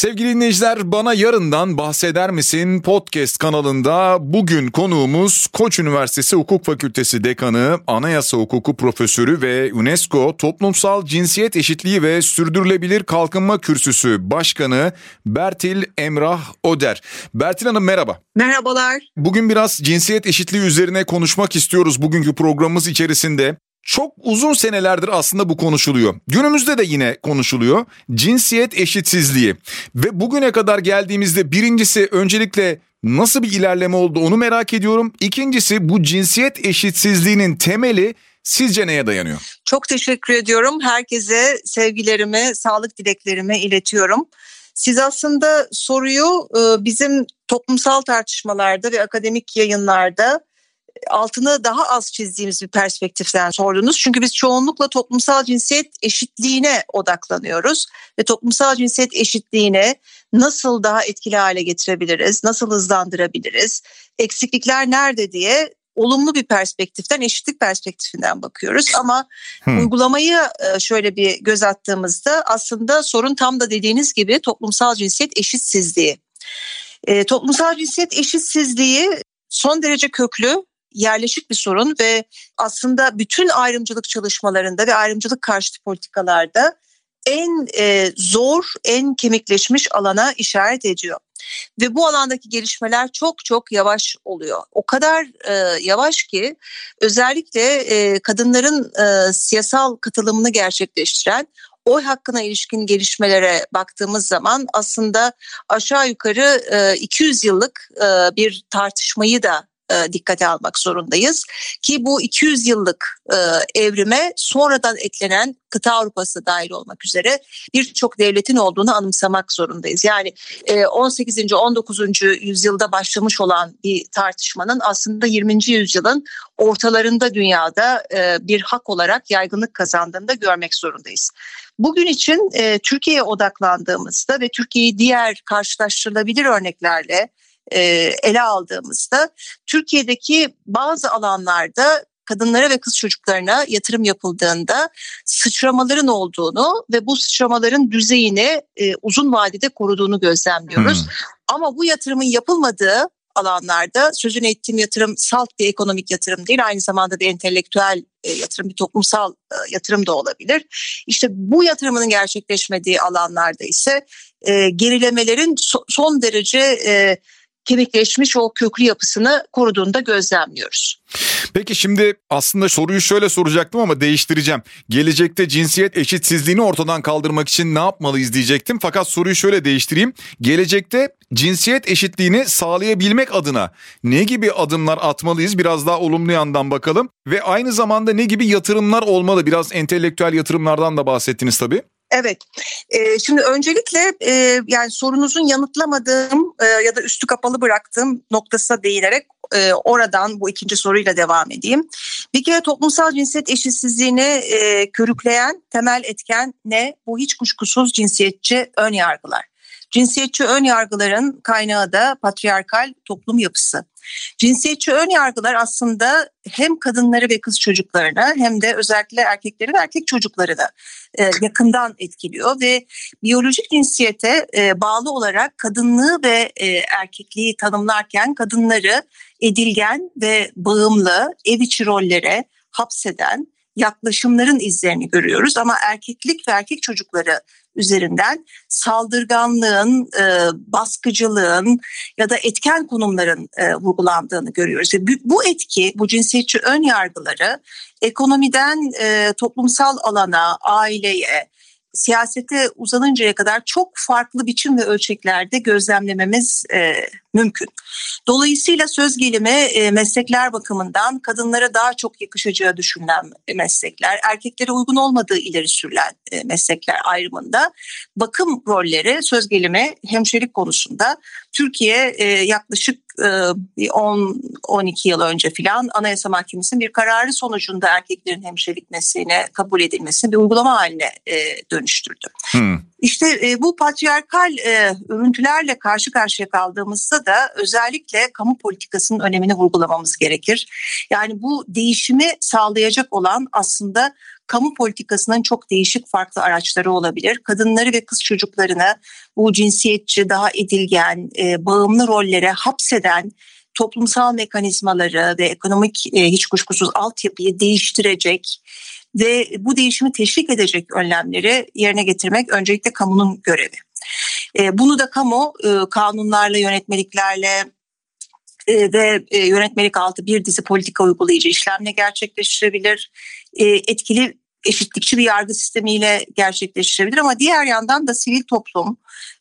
Sevgili dinleyiciler bana yarından bahseder misin podcast kanalında bugün konuğumuz Koç Üniversitesi Hukuk Fakültesi Dekanı, Anayasa Hukuku Profesörü ve UNESCO Toplumsal Cinsiyet Eşitliği ve Sürdürülebilir Kalkınma Kürsüsü Başkanı Bertil Emrah Oder. Bertil Hanım merhaba. Merhabalar. Bugün biraz cinsiyet eşitliği üzerine konuşmak istiyoruz bugünkü programımız içerisinde. Çok uzun senelerdir aslında bu konuşuluyor. Günümüzde de yine konuşuluyor. Cinsiyet eşitsizliği. Ve bugüne kadar geldiğimizde birincisi öncelikle nasıl bir ilerleme oldu onu merak ediyorum. İkincisi bu cinsiyet eşitsizliğinin temeli sizce neye dayanıyor? Çok teşekkür ediyorum. Herkese sevgilerimi, sağlık dileklerimi iletiyorum. Siz aslında soruyu e, bizim toplumsal tartışmalarda ve akademik yayınlarda altını daha az çizdiğimiz bir perspektiften sordunuz. Çünkü biz çoğunlukla toplumsal cinsiyet eşitliğine odaklanıyoruz ve toplumsal cinsiyet eşitliğine nasıl daha etkili hale getirebiliriz, nasıl hızlandırabiliriz, eksiklikler nerede diye olumlu bir perspektiften, eşitlik perspektifinden bakıyoruz. Ama hmm. uygulamayı e, şöyle bir göz attığımızda aslında sorun tam da dediğiniz gibi toplumsal cinsiyet eşitsizliği. E, toplumsal cinsiyet eşitsizliği son derece köklü yerleşik bir sorun ve aslında bütün ayrımcılık çalışmalarında ve ayrımcılık karşıtı politikalarda en e, zor, en kemikleşmiş alana işaret ediyor. Ve bu alandaki gelişmeler çok çok yavaş oluyor. O kadar e, yavaş ki özellikle e, kadınların e, siyasal katılımını gerçekleştiren oy hakkına ilişkin gelişmelere baktığımız zaman aslında aşağı yukarı e, 200 yıllık e, bir tartışmayı da e, dikkate almak zorundayız. Ki bu 200 yıllık e, evrime sonradan eklenen kıta Avrupası dahil olmak üzere birçok devletin olduğunu anımsamak zorundayız. Yani e, 18. 19. yüzyılda başlamış olan bir tartışmanın aslında 20. yüzyılın ortalarında dünyada e, bir hak olarak yaygınlık kazandığını da görmek zorundayız. Bugün için e, Türkiye'ye odaklandığımızda ve Türkiye'yi diğer karşılaştırılabilir örneklerle e, ele aldığımızda Türkiye'deki bazı alanlarda kadınlara ve kız çocuklarına yatırım yapıldığında sıçramaların olduğunu ve bu sıçramaların düzeyini e, uzun vadede koruduğunu gözlemliyoruz. Hmm. Ama bu yatırımın yapılmadığı alanlarda sözünü ettiğim yatırım salt bir ekonomik yatırım değil aynı zamanda bir entelektüel e, yatırım bir toplumsal e, yatırım da olabilir. İşte bu yatırımının gerçekleşmediği alanlarda ise e, gerilemelerin so, son derece e, kemikleşmiş o köklü yapısını koruduğunu gözlemliyoruz. Peki şimdi aslında soruyu şöyle soracaktım ama değiştireceğim. Gelecekte cinsiyet eşitsizliğini ortadan kaldırmak için ne yapmalıyız diyecektim. Fakat soruyu şöyle değiştireyim. Gelecekte cinsiyet eşitliğini sağlayabilmek adına ne gibi adımlar atmalıyız? Biraz daha olumlu yandan bakalım. Ve aynı zamanda ne gibi yatırımlar olmalı? Biraz entelektüel yatırımlardan da bahsettiniz tabii. Evet. Ee, şimdi öncelikle e, yani sorunuzun yanıtlamadığım e, ya da üstü kapalı bıraktığım noktasına değinerek e, oradan bu ikinci soruyla devam edeyim. Bir kere toplumsal cinsiyet eşitsizliğini e, körükleyen temel etken ne? Bu hiç kuşkusuz cinsiyetçi ön yargılar. Cinsiyetçi ön yargıların kaynağı da patriarkal toplum yapısı. Cinsiyetçi ön yargılar aslında hem kadınları ve kız çocuklarına hem de özellikle erkekleri ve erkek çocukları da e, yakından etkiliyor ve biyolojik cinsiyete e, bağlı olarak kadınlığı ve e, erkekliği tanımlarken kadınları edilgen ve bağımlı ev içi rollere hapseden yaklaşımların izlerini görüyoruz ama erkeklik ve erkek çocukları üzerinden saldırganlığın, e, baskıcılığın ya da etken konumların e, vurgulandığını görüyoruz. Bu, etki, bu cinsiyetçi ön yargıları ekonomiden e, toplumsal alana, aileye, siyasete uzanıncaya kadar çok farklı biçim ve ölçeklerde gözlemlememiz e, mümkün. Dolayısıyla söz gelimi e, meslekler bakımından kadınlara daha çok yakışacağı düşünülen meslekler, erkeklere uygun olmadığı ileri sürülen e, meslekler ayrımında bakım rolleri söz gelimi hemşirelik konusunda Türkiye e, yaklaşık 10-12 yıl önce filan Anayasa Mahkemesi'nin bir kararı sonucunda erkeklerin hemşirelik mesleğine kabul edilmesini bir uygulama haline dönüştürdü. İşte e, bu patriarkal e, örüntülerle karşı karşıya kaldığımızda da özellikle kamu politikasının önemini vurgulamamız gerekir. Yani bu değişimi sağlayacak olan aslında kamu politikasının çok değişik farklı araçları olabilir. Kadınları ve kız çocuklarını bu cinsiyetçi, daha edilgen, e, bağımlı rollere hapseden toplumsal mekanizmaları ve ekonomik e, hiç kuşkusuz altyapıyı değiştirecek ve bu değişimi teşvik edecek önlemleri yerine getirmek öncelikle kamunun görevi. E, bunu da kamu e, kanunlarla, yönetmeliklerle e, ve yönetmelik altı bir dizi politika uygulayıcı işlemle gerçekleştirebilir. Etkili eşitlikçi bir yargı sistemiyle gerçekleştirebilir ama diğer yandan da sivil toplum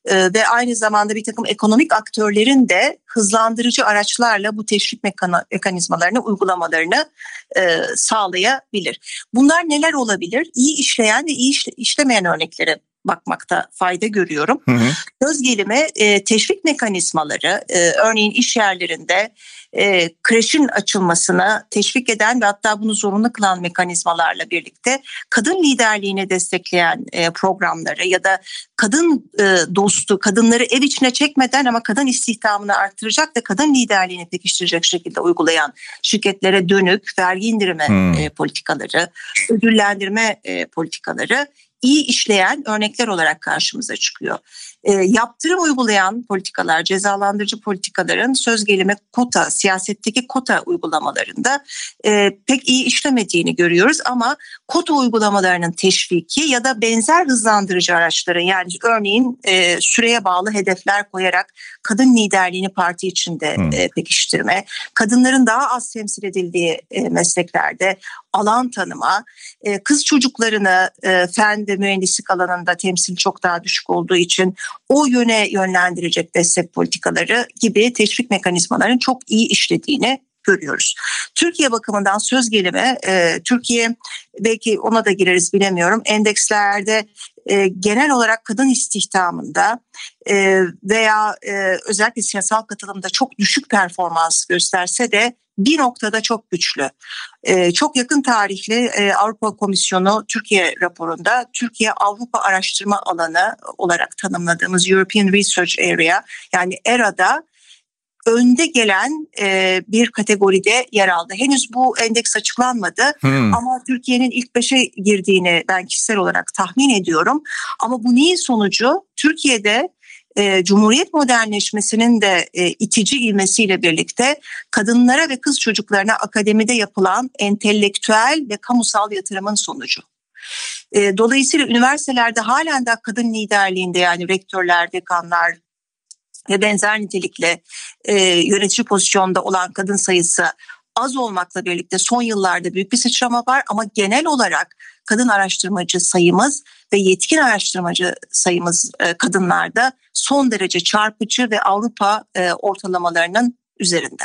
e, ve aynı zamanda bir takım ekonomik aktörlerin de hızlandırıcı araçlarla bu teşvik mekanizmalarını uygulamalarını e, sağlayabilir. Bunlar neler olabilir? İyi işleyen ve iyi işlemeyen örnekleri bakmakta fayda görüyorum. Hı hı. Söz gelimi e, teşvik mekanizmaları e, örneğin iş yerlerinde e, kreşin açılmasına teşvik eden ve hatta bunu zorunlu kılan mekanizmalarla birlikte kadın liderliğini destekleyen e, programları ya da kadın e, dostu kadınları ev içine çekmeden ama kadın istihdamını arttıracak ve kadın liderliğini pekiştirecek şekilde uygulayan şirketlere dönük vergi indirimi hmm. e, politikaları, ödüllendirme e, politikaları iyi işleyen örnekler olarak karşımıza çıkıyor. E, yaptırım uygulayan politikalar, cezalandırıcı politikaların söz gelimi kota, siyasetteki kota uygulamalarında e, pek iyi işlemediğini görüyoruz ama kota uygulamalarının teşviki ya da benzer hızlandırıcı araçların yani örneğin e, süreye bağlı hedefler koyarak kadın liderliğini parti içinde hmm. e, pekiştirme, kadınların daha az temsil edildiği e, mesleklerde alan tanıma, e, kız çocuklarını e, fen ve mühendislik alanında temsil çok daha düşük olduğu için o yöne yönlendirecek destek politikaları gibi teşvik mekanizmaların çok iyi işlediğini görüyoruz. Türkiye bakımından söz gelimi e, Türkiye belki ona da gireriz bilemiyorum endekslerde e, genel olarak kadın istihdamında e, veya e, özellikle siyasal katılımda çok düşük performans gösterse de bir noktada çok güçlü. Ee, çok yakın tarihli e, Avrupa Komisyonu Türkiye raporunda Türkiye Avrupa Araştırma Alanı olarak tanımladığımız European Research Area yani ERA'da önde gelen e, bir kategoride yer aldı. Henüz bu endeks açıklanmadı hmm. ama Türkiye'nin ilk beşe girdiğini ben kişisel olarak tahmin ediyorum. Ama bu neyin sonucu? Türkiye'de e, Cumhuriyet modernleşmesinin de e, itici ilmesiyle birlikte kadınlara ve kız çocuklarına akademide yapılan entelektüel ve kamusal yatırımın sonucu. E, dolayısıyla üniversitelerde halen de kadın liderliğinde yani rektörler, dekanlar ve benzer nitelikle e, yönetici pozisyonda olan kadın sayısı az olmakla birlikte son yıllarda büyük bir sıçrama var. Ama genel olarak kadın araştırmacı sayımız ve yetkin araştırmacı sayımız e, kadınlarda son derece çarpıcı ve Avrupa e, ortalamalarının üzerinde.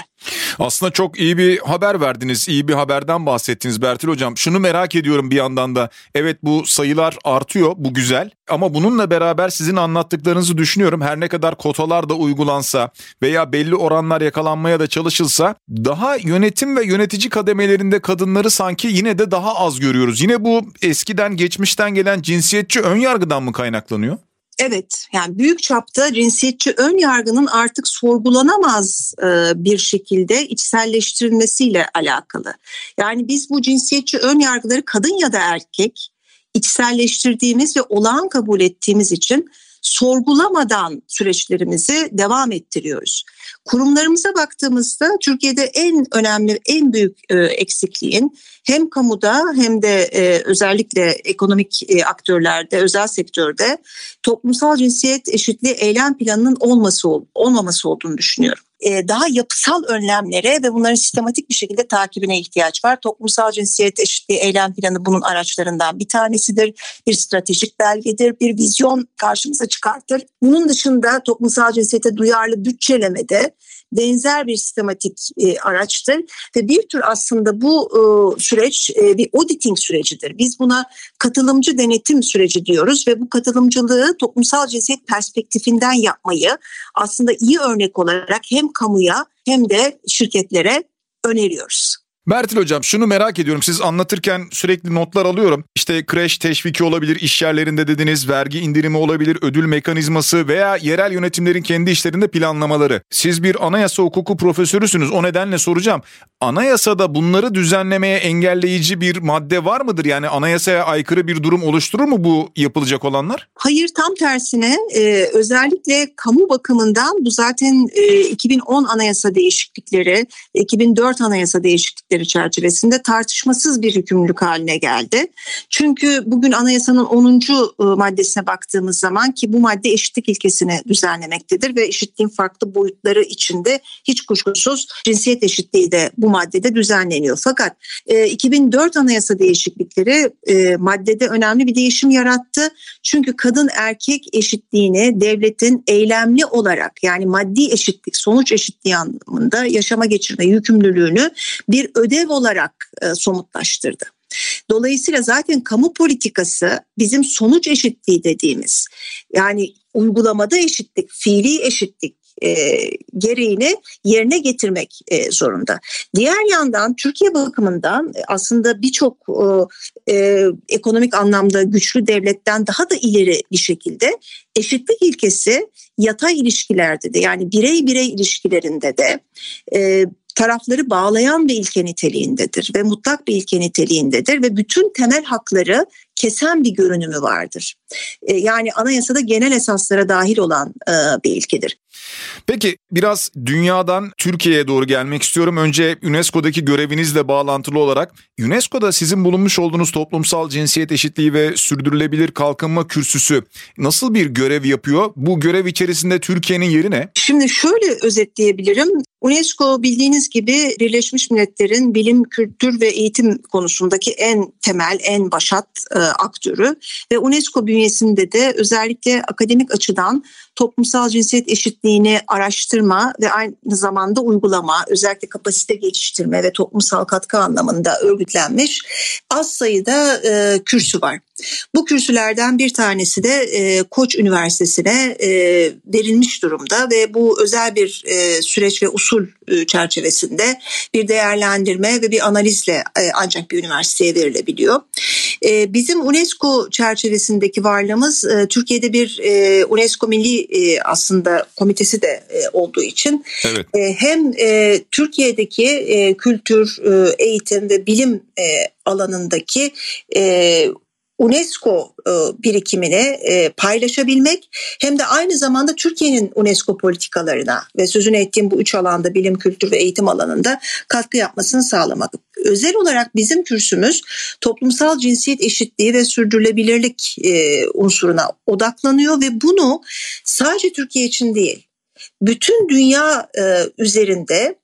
Aslında çok iyi bir haber verdiniz. iyi bir haberden bahsettiniz Bertil Hocam. Şunu merak ediyorum bir yandan da. Evet bu sayılar artıyor. Bu güzel. Ama bununla beraber sizin anlattıklarınızı düşünüyorum. Her ne kadar kotalar da uygulansa veya belli oranlar yakalanmaya da çalışılsa daha yönetim ve yönetici kademelerinde kadınları sanki yine de daha az görüyoruz. Yine bu eskiden geçmişten gelen cinsiyetçi ön yargıdan mı kaynaklanıyor? Evet yani büyük çapta cinsiyetçi ön yargının artık sorgulanamaz e, bir şekilde içselleştirilmesiyle alakalı. Yani biz bu cinsiyetçi ön yargıları kadın ya da erkek içselleştirdiğimiz ve olağan kabul ettiğimiz için sorgulamadan süreçlerimizi devam ettiriyoruz. Kurumlarımıza baktığımızda Türkiye'de en önemli, en büyük e, eksikliğin hem kamuda hem de e, özellikle ekonomik e, aktörlerde, özel sektörde toplumsal cinsiyet eşitliği eylem planının olması olmaması olduğunu düşünüyorum daha yapısal önlemlere ve bunların sistematik bir şekilde takibine ihtiyaç var. Toplumsal cinsiyet eşitliği eylem planı bunun araçlarından bir tanesidir. Bir stratejik belgedir, bir vizyon karşımıza çıkartır. Bunun dışında toplumsal cinsiyete duyarlı bütçelemede benzer bir sistematik e, araçtır ve bir tür aslında bu e, süreç e, bir auditing sürecidir. Biz buna katılımcı denetim süreci diyoruz ve bu katılımcılığı toplumsal cinsiyet perspektifinden yapmayı aslında iyi örnek olarak hem kamuya hem de şirketlere öneriyoruz. Bertil Hocam şunu merak ediyorum. Siz anlatırken sürekli notlar alıyorum. İşte kreş teşviki olabilir, iş yerlerinde dediniz, vergi indirimi olabilir, ödül mekanizması veya yerel yönetimlerin kendi işlerinde planlamaları. Siz bir anayasa hukuku profesörüsünüz. O nedenle soracağım. Anayasada bunları düzenlemeye engelleyici bir madde var mıdır? Yani anayasaya aykırı bir durum oluşturur mu bu yapılacak olanlar? Hayır tam tersine e, özellikle kamu bakımından bu zaten e, 2010 anayasa değişiklikleri, 2004 anayasa değişiklikleri çerçevesinde tartışmasız bir hükümlülük haline geldi. Çünkü bugün anayasanın 10. E, maddesine baktığımız zaman ki bu madde eşitlik ilkesini düzenlemektedir ve eşitliğin farklı boyutları içinde hiç kuşkusuz cinsiyet eşitliği de bu maddede düzenleniyor. Fakat e, 2004 anayasa değişiklikleri maddede önemli bir değişim yarattı. Çünkü kadın erkek eşitliğini devletin eylemli olarak yani maddi eşitlik, sonuç eşitliği anlamında yaşama geçirme yükümlülüğünü bir ödev olarak e, somutlaştırdı. Dolayısıyla zaten kamu politikası bizim sonuç eşitliği dediğimiz yani uygulamada eşitlik, fiili eşitlik e, gereğini yerine getirmek e, zorunda. Diğer yandan Türkiye bakımından e, aslında birçok e, ekonomik anlamda güçlü devletten daha da ileri bir şekilde eşitlik ilkesi yatay ilişkilerde de yani birey birey ilişkilerinde de e, tarafları bağlayan bir ilke niteliğindedir ve mutlak bir ilke niteliğindedir ve bütün temel hakları kesen bir görünümü vardır. E, yani anayasada genel esaslara dahil olan e, bir ilkedir. Peki biraz dünyadan Türkiye'ye doğru gelmek istiyorum. Önce UNESCO'daki görevinizle bağlantılı olarak UNESCO'da sizin bulunmuş olduğunuz toplumsal cinsiyet eşitliği ve sürdürülebilir kalkınma kürsüsü nasıl bir görev yapıyor? Bu görev içerisinde Türkiye'nin yeri ne? Şimdi şöyle özetleyebilirim. UNESCO bildiğiniz gibi Birleşmiş Milletler'in bilim, kültür ve eğitim konusundaki en temel, en başat e, aktörü ve UNESCO bünyesinde de özellikle akademik açıdan toplumsal cinsiyet eşitliğini araştırma ve aynı zamanda uygulama, özellikle kapasite geliştirme ve toplumsal katkı anlamında örgütlenmiş az sayıda e, kürsü var. Bu kürsülerden bir tanesi de e, Koç Üniversitesi'ne e, verilmiş durumda ve bu özel bir e, süreç ve usul e, çerçevesinde bir değerlendirme ve bir analizle e, ancak bir üniversiteye verilebiliyor. E, bizim UNESCO çerçevesindeki varlığımız e, Türkiye'de bir e, UNESCO Milli e, aslında komitesi de e, olduğu için evet. e, hem e, Türkiye'deki e, kültür, e, eğitim ve bilim e, alanındaki e, UNESCO e, birikimini e, paylaşabilmek hem de aynı zamanda Türkiye'nin UNESCO politikalarına ve sözünü ettiğim bu üç alanda bilim, kültür ve eğitim alanında katkı yapmasını sağlamak. Özel olarak bizim kürsümüz toplumsal cinsiyet eşitliği ve sürdürülebilirlik e, unsuruna odaklanıyor ve bunu sadece Türkiye için değil bütün dünya üzerinde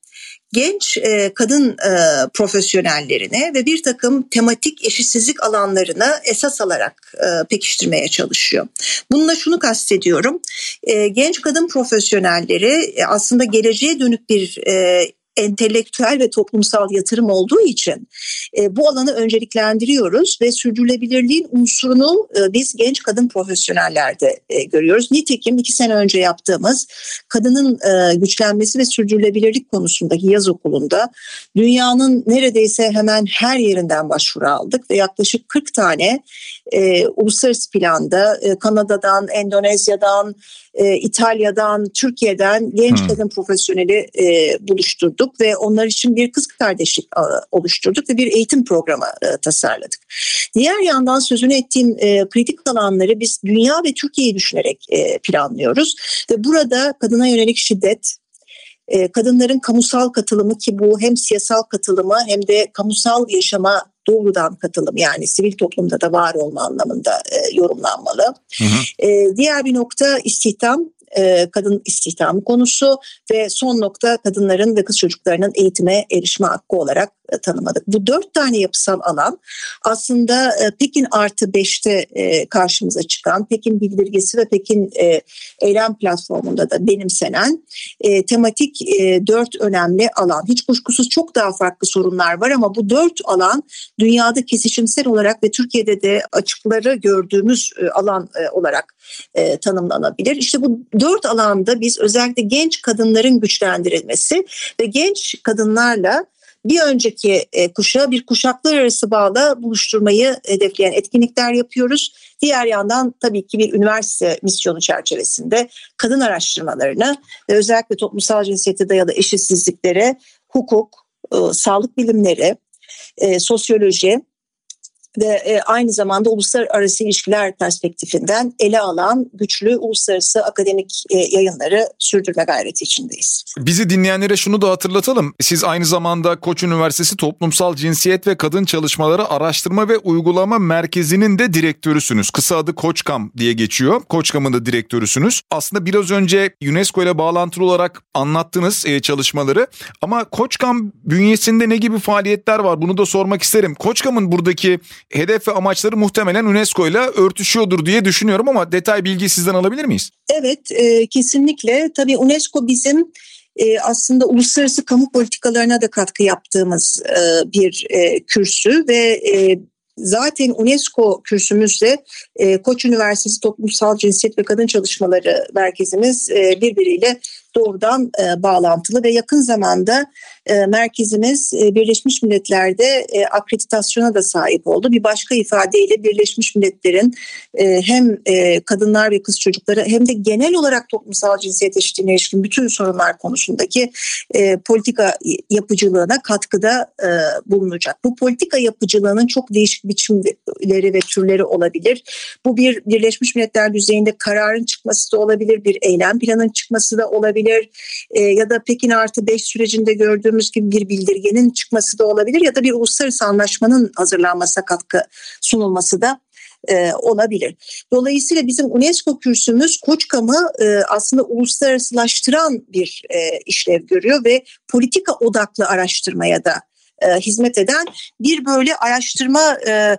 genç e, kadın e, profesyonellerine ve bir takım tematik eşitsizlik alanlarını esas alarak e, pekiştirmeye çalışıyor. Bununla şunu kastediyorum. E, genç kadın profesyonelleri e, aslında geleceğe dönük bir e, entelektüel ve toplumsal yatırım olduğu için e, bu alanı önceliklendiriyoruz ve sürdürülebilirliğin unsurunu e, biz genç kadın profesyonellerde e, görüyoruz. Nitekim iki sene önce yaptığımız kadının e, güçlenmesi ve sürdürülebilirlik konusundaki yaz okulunda dünyanın neredeyse hemen her yerinden başvuru aldık ve yaklaşık 40 tane e, uluslararası planda e, Kanada'dan, Endonezya'dan, e, İtalya'dan, Türkiye'den genç hmm. kadın profesyoneli e, buluşturduk ve onlar için bir kız kardeşlik e, oluşturduk ve bir eğitim programı e, tasarladık. Diğer yandan sözünü ettiğim e, kritik alanları biz dünya ve Türkiye'yi düşünerek e, planlıyoruz ve burada kadına yönelik şiddet, e, kadınların kamusal katılımı ki bu hem siyasal katılımı hem de kamusal yaşama doğrudan katılım yani sivil toplumda da var olma anlamında e, yorumlanmalı. Hı hı. E, diğer bir nokta istihdam e, kadın istihdamı konusu ve son nokta kadınların ve kız çocuklarının eğitime erişme hakkı olarak tanımadık. Bu dört tane yapısal alan aslında e, Pekin artı beşte e, karşımıza çıkan Pekin bildirgesi ve Pekin e, eylem platformunda da benimsenen e, tematik e, dört önemli alan. Hiç kuşkusuz çok daha farklı sorunlar var ama bu dört alan dünyada kesişimsel olarak ve Türkiye'de de açıkları gördüğümüz e, alan e, olarak e, tanımlanabilir. İşte bu dört alanda biz özellikle genç kadınların güçlendirilmesi ve genç kadınlarla bir önceki e, kuşağı bir kuşaklar arası bağla buluşturmayı hedefleyen etkinlikler yapıyoruz. Diğer yandan tabii ki bir üniversite misyonu çerçevesinde kadın araştırmalarını ve özellikle toplumsal cinsiyete dayalı eşitsizliklere, hukuk, e, sağlık bilimleri, e, sosyoloji ve e, aynı zamanda uluslararası ilişkiler perspektifinden ele alan güçlü uluslararası akademik e, yayınları sürdürme gayreti içindeyiz. Bizi dinleyenlere şunu da hatırlatalım. Siz aynı zamanda Koç Üniversitesi Toplumsal Cinsiyet ve Kadın Çalışmaları Araştırma ve Uygulama Merkezi'nin de direktörüsünüz. Kısa adı Koçkam diye geçiyor. Koçkam'ın da direktörüsünüz. Aslında biraz önce UNESCO ile bağlantılı olarak anlattınız e, çalışmaları. Ama Koçkam bünyesinde ne gibi faaliyetler var? Bunu da sormak isterim. Koçkam'ın buradaki hedef ve amaçları muhtemelen UNESCO ile örtüşüyordur diye düşünüyorum ama detay bilgi sizden alabilir miyiz? Evet e, kesinlikle. Tabii UNESCO bizim e, aslında uluslararası kamu politikalarına da katkı yaptığımız e, bir e, kürsü ve e, zaten UNESCO kürsümüzle e, Koç Üniversitesi Toplumsal Cinsiyet ve Kadın Çalışmaları Merkezimiz e, birbiriyle doğrudan e, bağlantılı ve yakın zamanda e, merkezimiz e, Birleşmiş Milletler'de e, akreditasyona da sahip oldu. Bir başka ifadeyle Birleşmiş Milletler'in e, hem e, kadınlar ve kız çocukları hem de genel olarak toplumsal cinsiyet eşitliğine ilişkin bütün sorunlar konusundaki e, politika yapıcılığına katkıda e, bulunacak. Bu politika yapıcılığının çok değişik biçimleri ve türleri olabilir. Bu bir Birleşmiş Milletler düzeyinde kararın çıkması da olabilir, bir eylem planının çıkması da olabilir e, ya da Pekin artı 5 sürecinde gördüğümüz gibi bir bildirgenin çıkması da olabilir ya da bir uluslararası anlaşmanın hazırlanmasına katkı sunulması da e, olabilir. Dolayısıyla bizim UNESCO kürsümüz Koçkam'ı e, aslında uluslararasılaştıran bir e, işlev görüyor ve politika odaklı araştırmaya da e, hizmet eden bir böyle araştırma e,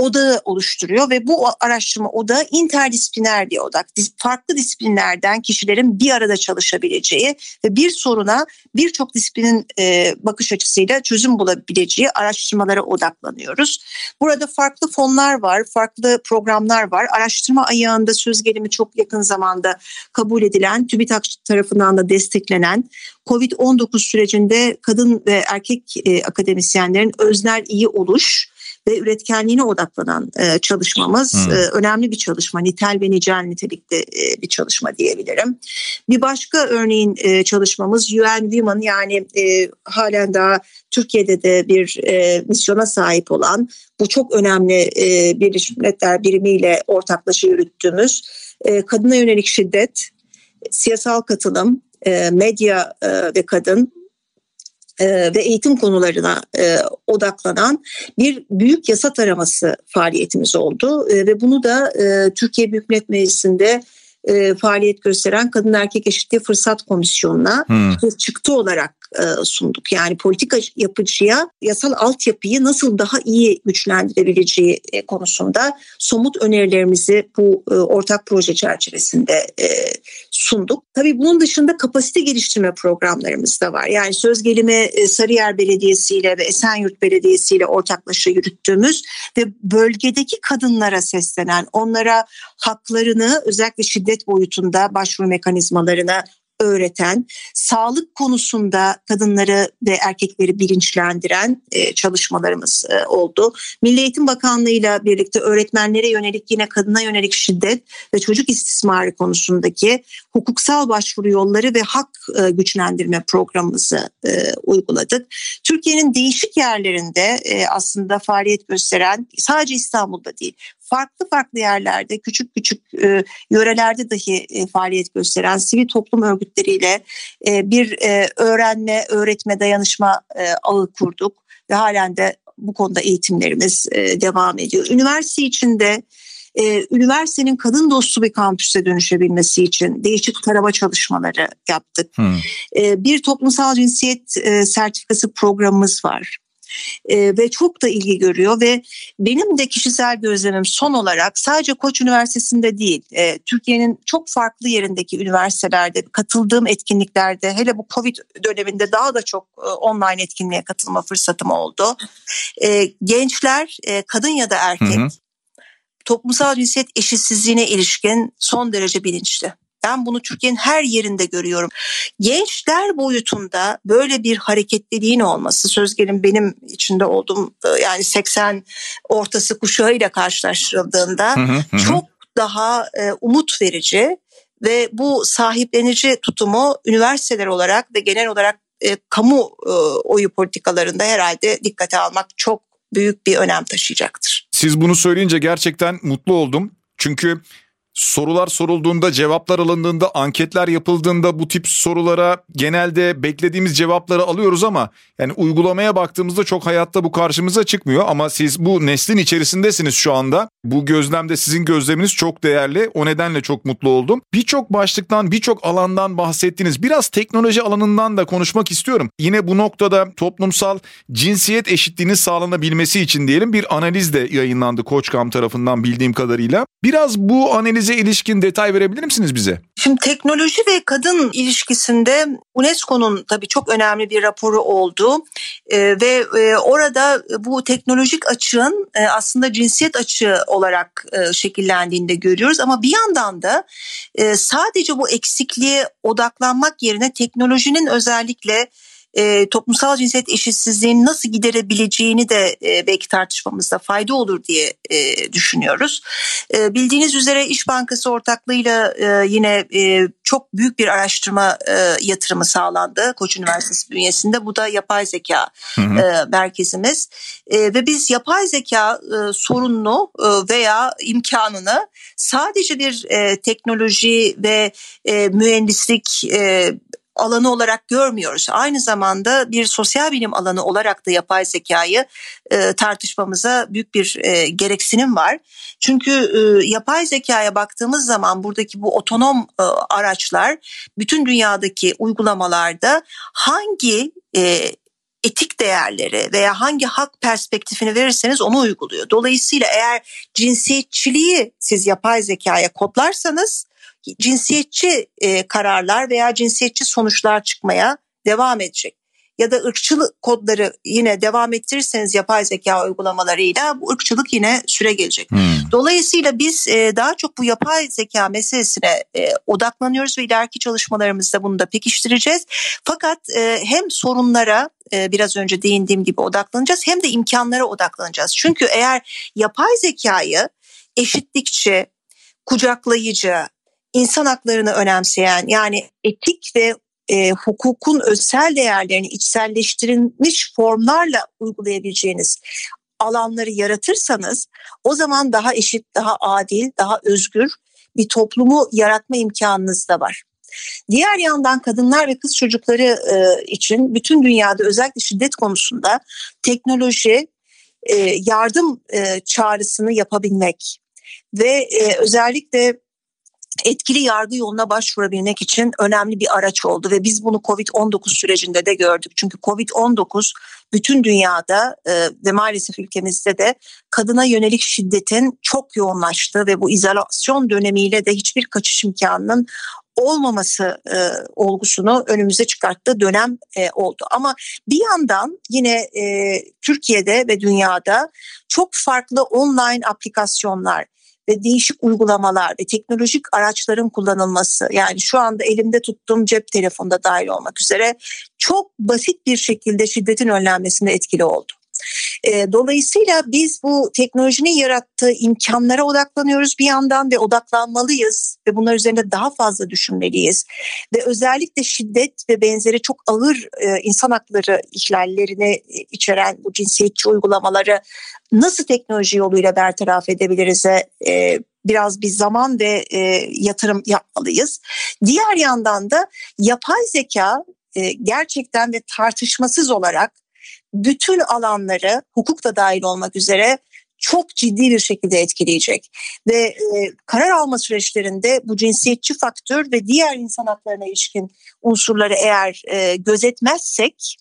odağı oluşturuyor ve bu araştırma odağı interdisipliner bir odak. Farklı disiplinlerden kişilerin bir arada çalışabileceği ve bir soruna birçok disiplinin e, bakış açısıyla çözüm bulabileceği araştırmalara odaklanıyoruz. Burada farklı fonlar var, farklı programlar var. Araştırma ayağında söz gelimi çok yakın zamanda kabul edilen, TÜBİTAK tarafından da desteklenen COVID-19 sürecinde kadın ve erkek e, akademisyenlerin öznel iyi oluş ve üretkenliğine odaklanan e, çalışmamız hmm. e, önemli bir çalışma. Nitel ve nicel nitelikli e, bir çalışma diyebilirim. Bir başka örneğin e, çalışmamız UN Women yani e, halen daha Türkiye'de de bir e, misyona sahip olan bu çok önemli e, Birleşmiş Milletler birimiyle ortaklaşa yürüttüğümüz e, kadına yönelik şiddet, siyasal katılım, e, medya e, ve kadın e, ve eğitim konularına e, odaklanan bir büyük yasa taraması faaliyetimiz oldu e, ve bunu da Türkiye Büyük Millet Meclisi'nde faaliyet gösteren Kadın Erkek Eşitliği Fırsat Komisyonu'na hmm. çıktı olarak e, sunduk. Yani politika yapıcıya yasal altyapıyı nasıl daha iyi güçlendirebileceği e, konusunda somut önerilerimizi bu e, ortak proje çerçevesinde sunduk. Tabii bunun dışında kapasite geliştirme programlarımız da var. Yani söz gelimi Sarıyer Belediyesi ile ve Esenyurt Belediyesi ile ortaklaşa yürüttüğümüz ve bölgedeki kadınlara seslenen, onlara haklarını özellikle şiddet boyutunda başvuru mekanizmalarına öğreten, sağlık konusunda kadınları ve erkekleri bilinçlendiren e, çalışmalarımız e, oldu. Milli Eğitim Bakanlığı ile birlikte öğretmenlere yönelik yine kadına yönelik şiddet ve çocuk istismarı konusundaki hukuksal başvuru yolları ve hak e, güçlendirme programımızı uyguladık. Türkiye'nin değişik yerlerinde aslında faaliyet gösteren sadece İstanbul'da değil farklı farklı yerlerde küçük küçük e, yörelerde dahi e, faaliyet gösteren sivil toplum örgütleriyle e, bir e, öğrenme, öğretme, dayanışma e, ağı kurduk ve halen de bu konuda eğitimlerimiz e, devam ediyor. Üniversite içinde e, üniversitenin kadın dostu bir kampüse dönüşebilmesi için değişik tarama çalışmaları yaptık. Hmm. E, bir toplumsal cinsiyet e, sertifikası programımız var e, ve çok da ilgi görüyor ve benim de kişisel gözlemim son olarak sadece Koç Üniversitesi'nde değil e, Türkiye'nin çok farklı yerindeki üniversitelerde katıldığım etkinliklerde hele bu Covid döneminde daha da çok e, online etkinliğe katılma fırsatım oldu. E, gençler e, kadın ya da erkek hı hı. toplumsal cinsiyet eşitsizliğine ilişkin son derece bilinçli. Ben bunu Türkiye'nin her yerinde görüyorum. Gençler boyutunda böyle bir hareketliliğin olması söz gelin benim içinde olduğum e, yani 80 ortası kuşağıyla karşılaştırıldığında hı hı hı. çok daha e, umut verici ve bu sahiplenici tutumu üniversiteler olarak ve genel olarak e, kamu e, oyu politikalarında herhalde dikkate almak çok büyük bir önem taşıyacaktır. Siz bunu söyleyince gerçekten mutlu oldum. Çünkü sorular sorulduğunda, cevaplar alındığında, anketler yapıldığında bu tip sorulara genelde beklediğimiz cevapları alıyoruz ama yani uygulamaya baktığımızda çok hayatta bu karşımıza çıkmıyor ama siz bu neslin içerisindesiniz şu anda. Bu gözlemde sizin gözleminiz çok değerli. O nedenle çok mutlu oldum. Birçok başlıktan, birçok alandan bahsettiniz. Biraz teknoloji alanından da konuşmak istiyorum. Yine bu noktada toplumsal cinsiyet eşitliğinin sağlanabilmesi için diyelim bir analiz de yayınlandı Koçkam tarafından bildiğim kadarıyla. Biraz bu analize ilişkin detay verebilir misiniz bize? Şimdi teknoloji ve kadın ilişkisinde UNESCO'nun tabii çok önemli bir raporu oldu. Ee, ve e, orada bu teknolojik açığın e, aslında cinsiyet açığı olarak e, şekillendiğini de görüyoruz. Ama bir yandan da e, sadece bu eksikliğe odaklanmak yerine teknolojinin özellikle e, toplumsal cinsiyet eşitsizliğini nasıl giderebileceğini de e, belki tartışmamızda fayda olur diye e, düşünüyoruz. E, bildiğiniz üzere İş Bankası ortaklığıyla e, yine e, çok büyük bir araştırma e, yatırımı sağlandı Koç Üniversitesi bünyesinde. Bu da yapay zeka hı hı. E, merkezimiz e, ve biz yapay zeka e, sorununu e, veya imkanını sadece bir e, teknoloji ve e, mühendislik e, alanı olarak görmüyoruz. Aynı zamanda bir sosyal bilim alanı olarak da yapay zekayı e, tartışmamıza büyük bir e, gereksinim var. Çünkü e, yapay zekaya baktığımız zaman buradaki bu otonom e, araçlar bütün dünyadaki uygulamalarda hangi e, etik değerleri veya hangi hak perspektifini verirseniz onu uyguluyor. Dolayısıyla eğer cinsiyetçiliği siz yapay zekaya kodlarsanız cinsiyetçi e, kararlar veya cinsiyetçi sonuçlar çıkmaya devam edecek. Ya da ırkçılık kodları yine devam ettirirseniz yapay zeka uygulamalarıyla bu ırkçılık yine süre gelecek. Hmm. Dolayısıyla biz e, daha çok bu yapay zeka meselesine e, odaklanıyoruz ve ileriki çalışmalarımızda bunu da pekiştireceğiz. Fakat e, hem sorunlara e, biraz önce değindiğim gibi odaklanacağız hem de imkanlara odaklanacağız. Çünkü eğer yapay zekayı eşitlikçi, kucaklayıcı, insan haklarını önemseyen yani etik ve e, hukukun özel değerlerini içselleştirilmiş formlarla uygulayabileceğiniz alanları yaratırsanız o zaman daha eşit, daha adil, daha özgür bir toplumu yaratma imkanınız da var. Diğer yandan kadınlar ve kız çocukları e, için bütün dünyada özellikle şiddet konusunda teknoloji e, yardım e, çağrısını yapabilmek ve e, özellikle etkili yargı yoluna başvurabilmek için önemli bir araç oldu ve biz bunu Covid-19 sürecinde de gördük. Çünkü Covid-19 bütün dünyada e, ve maalesef ülkemizde de kadına yönelik şiddetin çok yoğunlaştığı ve bu izolasyon dönemiyle de hiçbir kaçış imkanının olmaması e, olgusunu önümüze çıkarttığı dönem e, oldu. Ama bir yandan yine e, Türkiye'de ve dünyada çok farklı online aplikasyonlar, ve değişik uygulamalar ve teknolojik araçların kullanılması yani şu anda elimde tuttuğum cep telefonda dahil olmak üzere çok basit bir şekilde şiddetin önlenmesinde etkili oldu. E, dolayısıyla biz bu teknolojinin yarattığı imkanlara odaklanıyoruz bir yandan ve odaklanmalıyız ve bunlar üzerinde daha fazla düşünmeliyiz. Ve özellikle şiddet ve benzeri çok ağır e, insan hakları ihlallerini içeren bu cinsiyetçi uygulamaları nasıl teknoloji yoluyla bertaraf edebiliriz? E, biraz bir zaman ve e, yatırım yapmalıyız. Diğer yandan da yapay zeka e, gerçekten ve tartışmasız olarak bütün alanları hukuk da dahil olmak üzere çok ciddi bir şekilde etkileyecek. Ve e, karar alma süreçlerinde bu cinsiyetçi faktör ve diğer insan haklarına ilişkin unsurları eğer e, gözetmezsek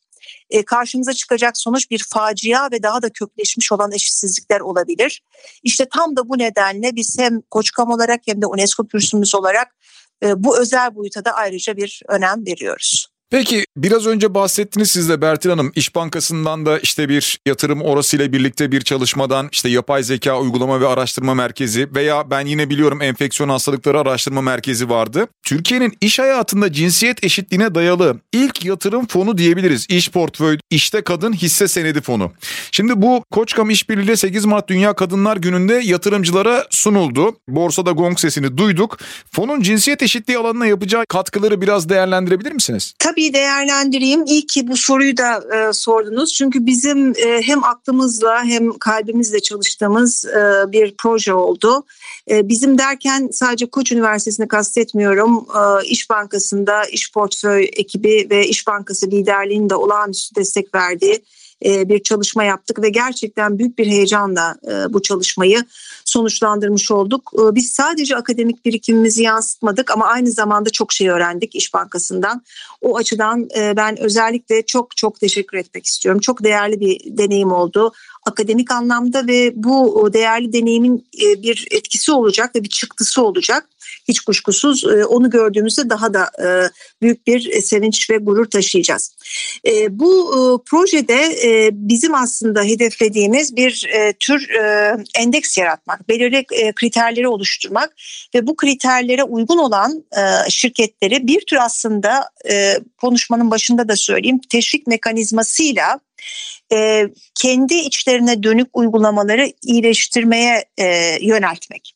e, karşımıza çıkacak sonuç bir facia ve daha da kökleşmiş olan eşitsizlikler olabilir. İşte tam da bu nedenle biz hem Koçkam olarak hem de UNESCO kürsümüz olarak e, bu özel boyuta da ayrıca bir önem veriyoruz. Peki biraz önce bahsettiniz siz de Bertil Hanım İş Bankası'ndan da işte bir yatırım orasıyla birlikte bir çalışmadan işte yapay zeka uygulama ve araştırma merkezi veya ben yine biliyorum enfeksiyon hastalıkları araştırma merkezi vardı. Türkiye'nin iş hayatında cinsiyet eşitliğine dayalı ilk yatırım fonu diyebiliriz. İş portföy, işte kadın hisse senedi fonu. Şimdi bu Koçkam İşbirliği 8 Mart Dünya Kadınlar Günü'nde yatırımcılara sunuldu. Borsada gong sesini duyduk. Fonun cinsiyet eşitliği alanına yapacağı katkıları biraz değerlendirebilir misiniz? Tabii değerlendireyim. İyi ki bu soruyu da e, sordunuz. Çünkü bizim e, hem aklımızla hem kalbimizle çalıştığımız e, bir proje oldu. E, bizim derken sadece Koç Üniversitesi'ni kastetmiyorum. E, İş Bankası'nda İş Portföy ekibi ve İş Bankası liderliğinde olağanüstü destek verdiği bir çalışma yaptık ve gerçekten büyük bir heyecanla e, bu çalışmayı sonuçlandırmış olduk. E, biz sadece akademik birikimimizi yansıtmadık ama aynı zamanda çok şey öğrendik İş Bankası'ndan. O açıdan ben özellikle çok çok teşekkür etmek istiyorum. Çok değerli bir deneyim oldu akademik anlamda ve bu değerli deneyimin bir etkisi olacak ve bir çıktısı olacak hiç kuşkusuz e, onu gördüğümüzde daha da e, büyük bir sevinç ve gurur taşıyacağız. E, bu projede bizim aslında hedeflediğimiz bir tür endeks yaratmak, belirli kriterleri oluşturmak ve bu kriterlere uygun olan şirketleri bir tür aslında konuşmanın başında da söyleyeyim teşvik mekanizmasıyla kendi içlerine dönük uygulamaları iyileştirmeye yöneltmek.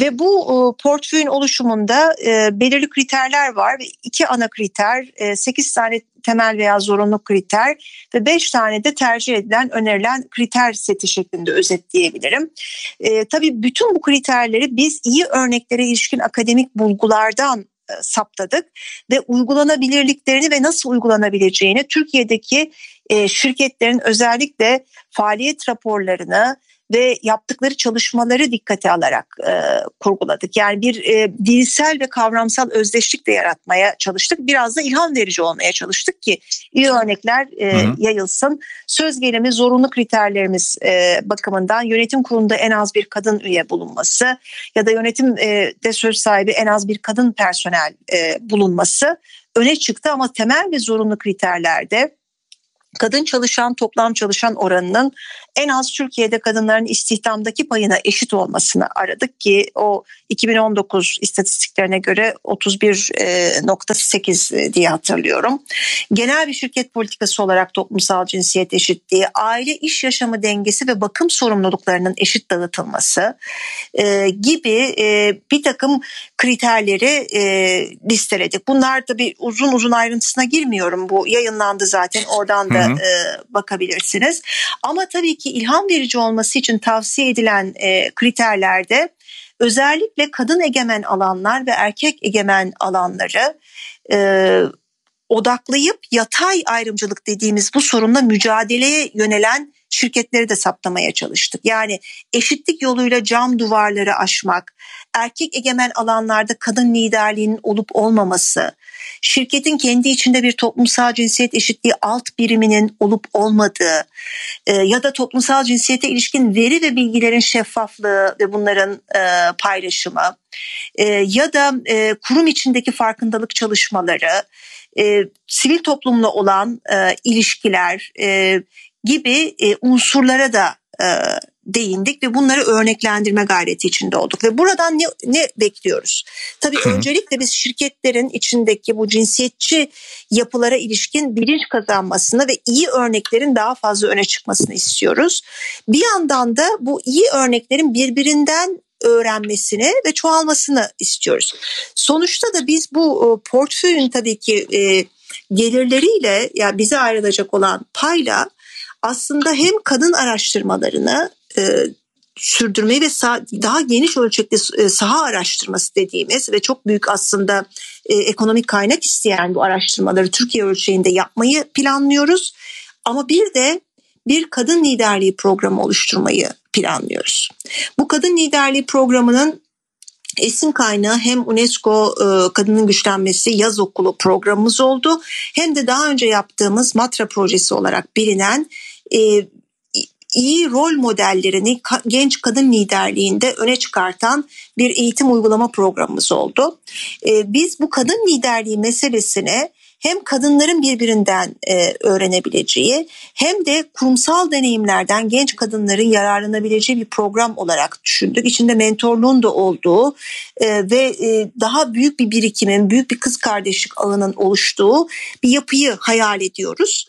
Ve bu e, portföyün oluşumunda e, belirli kriterler var iki ana kriter, e, 8 tane temel veya zorunlu kriter ve 5 tane de tercih edilen, önerilen kriter seti şeklinde özetleyebilirim. E, tabii bütün bu kriterleri biz iyi örneklere ilişkin akademik bulgulardan e, saptadık ve uygulanabilirliklerini ve nasıl uygulanabileceğini Türkiye'deki e, şirketlerin özellikle faaliyet raporlarını ve yaptıkları çalışmaları dikkate alarak e, kurguladık. Yani bir e, dilsel ve kavramsal özdeşlik de yaratmaya çalıştık. Biraz da ilham verici olmaya çalıştık ki iyi örnekler e, yayılsın. Söz gelimi zorunlu kriterlerimiz e, bakımından yönetim kurulunda en az bir kadın üye bulunması ya da yönetimde e, söz sahibi en az bir kadın personel e, bulunması öne çıktı ama temel ve zorunlu kriterlerde kadın çalışan toplam çalışan oranının en az Türkiye'de kadınların istihdamdaki payına eşit olmasını aradık ki o 2019 istatistiklerine göre 31.8 e, diye hatırlıyorum. Genel bir şirket politikası olarak toplumsal cinsiyet eşitliği, aile iş yaşamı dengesi ve bakım sorumluluklarının eşit dağıtılması e, gibi e, bir takım kriterleri listeledik. Bunlar tabii uzun uzun ayrıntısına girmiyorum. Bu yayınlandı zaten oradan da hı hı. bakabilirsiniz. Ama tabii ki ki ilham verici olması için tavsiye edilen e, kriterlerde özellikle kadın egemen alanlar ve erkek egemen alanları e, odaklayıp yatay ayrımcılık dediğimiz bu sorunla mücadeleye yönelen şirketleri de saptamaya çalıştık. Yani eşitlik yoluyla cam duvarları aşmak, erkek egemen alanlarda kadın liderliğinin olup olmaması, şirketin kendi içinde bir toplumsal cinsiyet eşitliği alt biriminin olup olmadığı e, ya da toplumsal cinsiyete ilişkin veri ve bilgilerin şeffaflığı ve bunların e, paylaşımı e, ya da e, kurum içindeki farkındalık çalışmaları, e, sivil toplumla olan e, ilişkiler e, gibi e, unsurlara da e, değindik ve bunları örneklendirme gayreti içinde olduk. Ve buradan ne, ne bekliyoruz? Tabii Hı. öncelikle biz şirketlerin içindeki bu cinsiyetçi yapılara ilişkin bilinç kazanmasını ve iyi örneklerin daha fazla öne çıkmasını istiyoruz. Bir yandan da bu iyi örneklerin birbirinden öğrenmesini ve çoğalmasını istiyoruz. Sonuçta da biz bu e, portföyün tabii ki e, gelirleriyle ya yani bize ayrılacak olan payla aslında hem kadın araştırmalarını sürdürmeyi ve sah- daha geniş ölçekte e, saha araştırması dediğimiz ve çok büyük aslında e, ekonomik kaynak isteyen bu araştırmaları Türkiye ölçeğinde yapmayı planlıyoruz. Ama bir de bir kadın liderliği programı oluşturmayı planlıyoruz. Bu kadın liderliği programının esin kaynağı hem UNESCO e, Kadının Güçlenmesi Yaz Okulu programımız oldu hem de daha önce yaptığımız Matra projesi olarak bilinen e, iyi rol modellerini genç kadın liderliğinde öne çıkartan bir eğitim uygulama programımız oldu. E, biz bu kadın liderliği meselesine hem kadınların birbirinden e, öğrenebileceği hem de kurumsal deneyimlerden genç kadınların yararlanabileceği bir program olarak düşündük. İçinde mentorluğun da olduğu e, ve e, daha büyük bir birikimin, büyük bir kız kardeşlik ağının oluştuğu bir yapıyı hayal ediyoruz.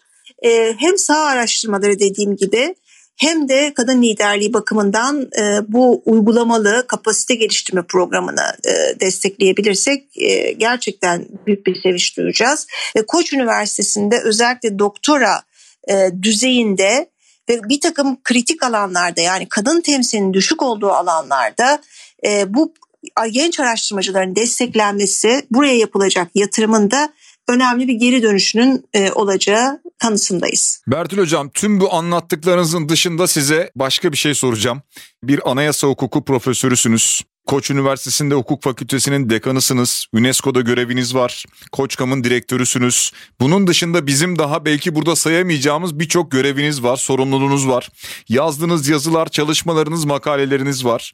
Hem sağ araştırmaları dediğim gibi hem de kadın liderliği bakımından e, bu uygulamalı kapasite geliştirme programını e, destekleyebilirsek e, gerçekten büyük bir sevinç duyacağız. Ve Koç Üniversitesi'nde özellikle doktora e, düzeyinde ve bir takım kritik alanlarda yani kadın temsilinin düşük olduğu alanlarda e, bu genç araştırmacıların desteklenmesi buraya yapılacak yatırımın da önemli bir geri dönüşünün e, olacağı kanısındayız. Bertil Hocam tüm bu anlattıklarınızın dışında size başka bir şey soracağım. Bir anayasa hukuku profesörüsünüz. Koç Üniversitesi'nde hukuk fakültesinin dekanısınız. UNESCO'da göreviniz var. Koçkam'ın direktörüsünüz. Bunun dışında bizim daha belki burada sayamayacağımız birçok göreviniz var, sorumluluğunuz var. Yazdığınız yazılar, çalışmalarınız, makaleleriniz var.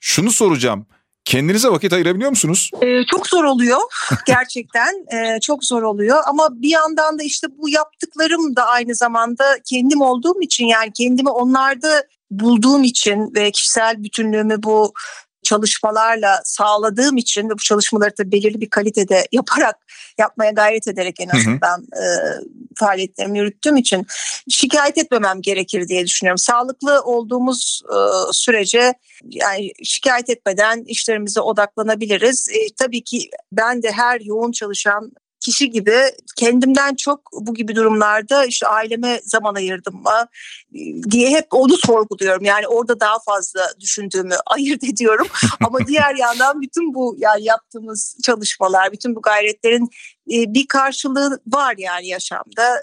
Şunu soracağım. Kendinize vakit ayırabiliyor musunuz? Ee, çok zor oluyor gerçekten ee, çok zor oluyor ama bir yandan da işte bu yaptıklarım da aynı zamanda kendim olduğum için yani kendimi onlarda bulduğum için ve kişisel bütünlüğümü bu çalışmalarla sağladığım için ve bu çalışmaları da belirli bir kalitede yaparak yapmaya gayret ederek en azından hı hı. E, faaliyetlerimi yürüttüğüm için şikayet etmemem gerekir diye düşünüyorum. Sağlıklı olduğumuz e, sürece yani şikayet etmeden işlerimize odaklanabiliriz. E, tabii ki ben de her yoğun çalışan kişi gibi kendimden çok bu gibi durumlarda işte aileme zaman ayırdım mı diye hep onu sorguluyorum. Yani orada daha fazla düşündüğümü ayırt ediyorum. Ama diğer yandan bütün bu yani yaptığımız çalışmalar, bütün bu gayretlerin bir karşılığı var yani yaşamda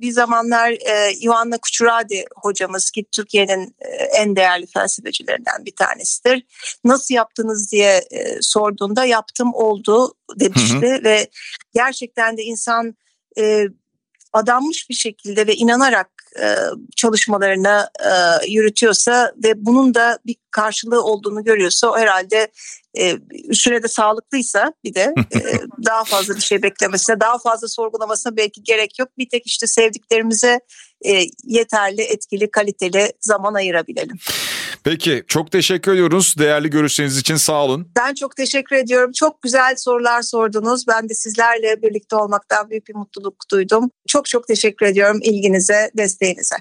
bir zamanlar e, Ioanna Kuchuradi hocamız ki Türkiye'nin e, en değerli felsefecilerinden bir tanesidir. Nasıl yaptınız diye e, sorduğunda yaptım oldu demişti hı hı. ve gerçekten de insan e, adanmış bir şekilde ve inanarak e, çalışmalarını e, yürütüyorsa ve bunun da bir karşılığı olduğunu görüyorsa o herhalde e, sürede sağlıklıysa bir de e, daha fazla bir şey beklemesine, daha fazla sorgulamasına belki gerek yok. Bir tek işte sevdiklerimize e, yeterli, etkili, kaliteli zaman ayırabilelim. Peki çok teşekkür ediyoruz değerli görüşleriniz için sağ olun. Ben çok teşekkür ediyorum. Çok güzel sorular sordunuz. Ben de sizlerle birlikte olmaktan büyük bir mutluluk duydum. Çok çok teşekkür ediyorum ilginize, desteğinize.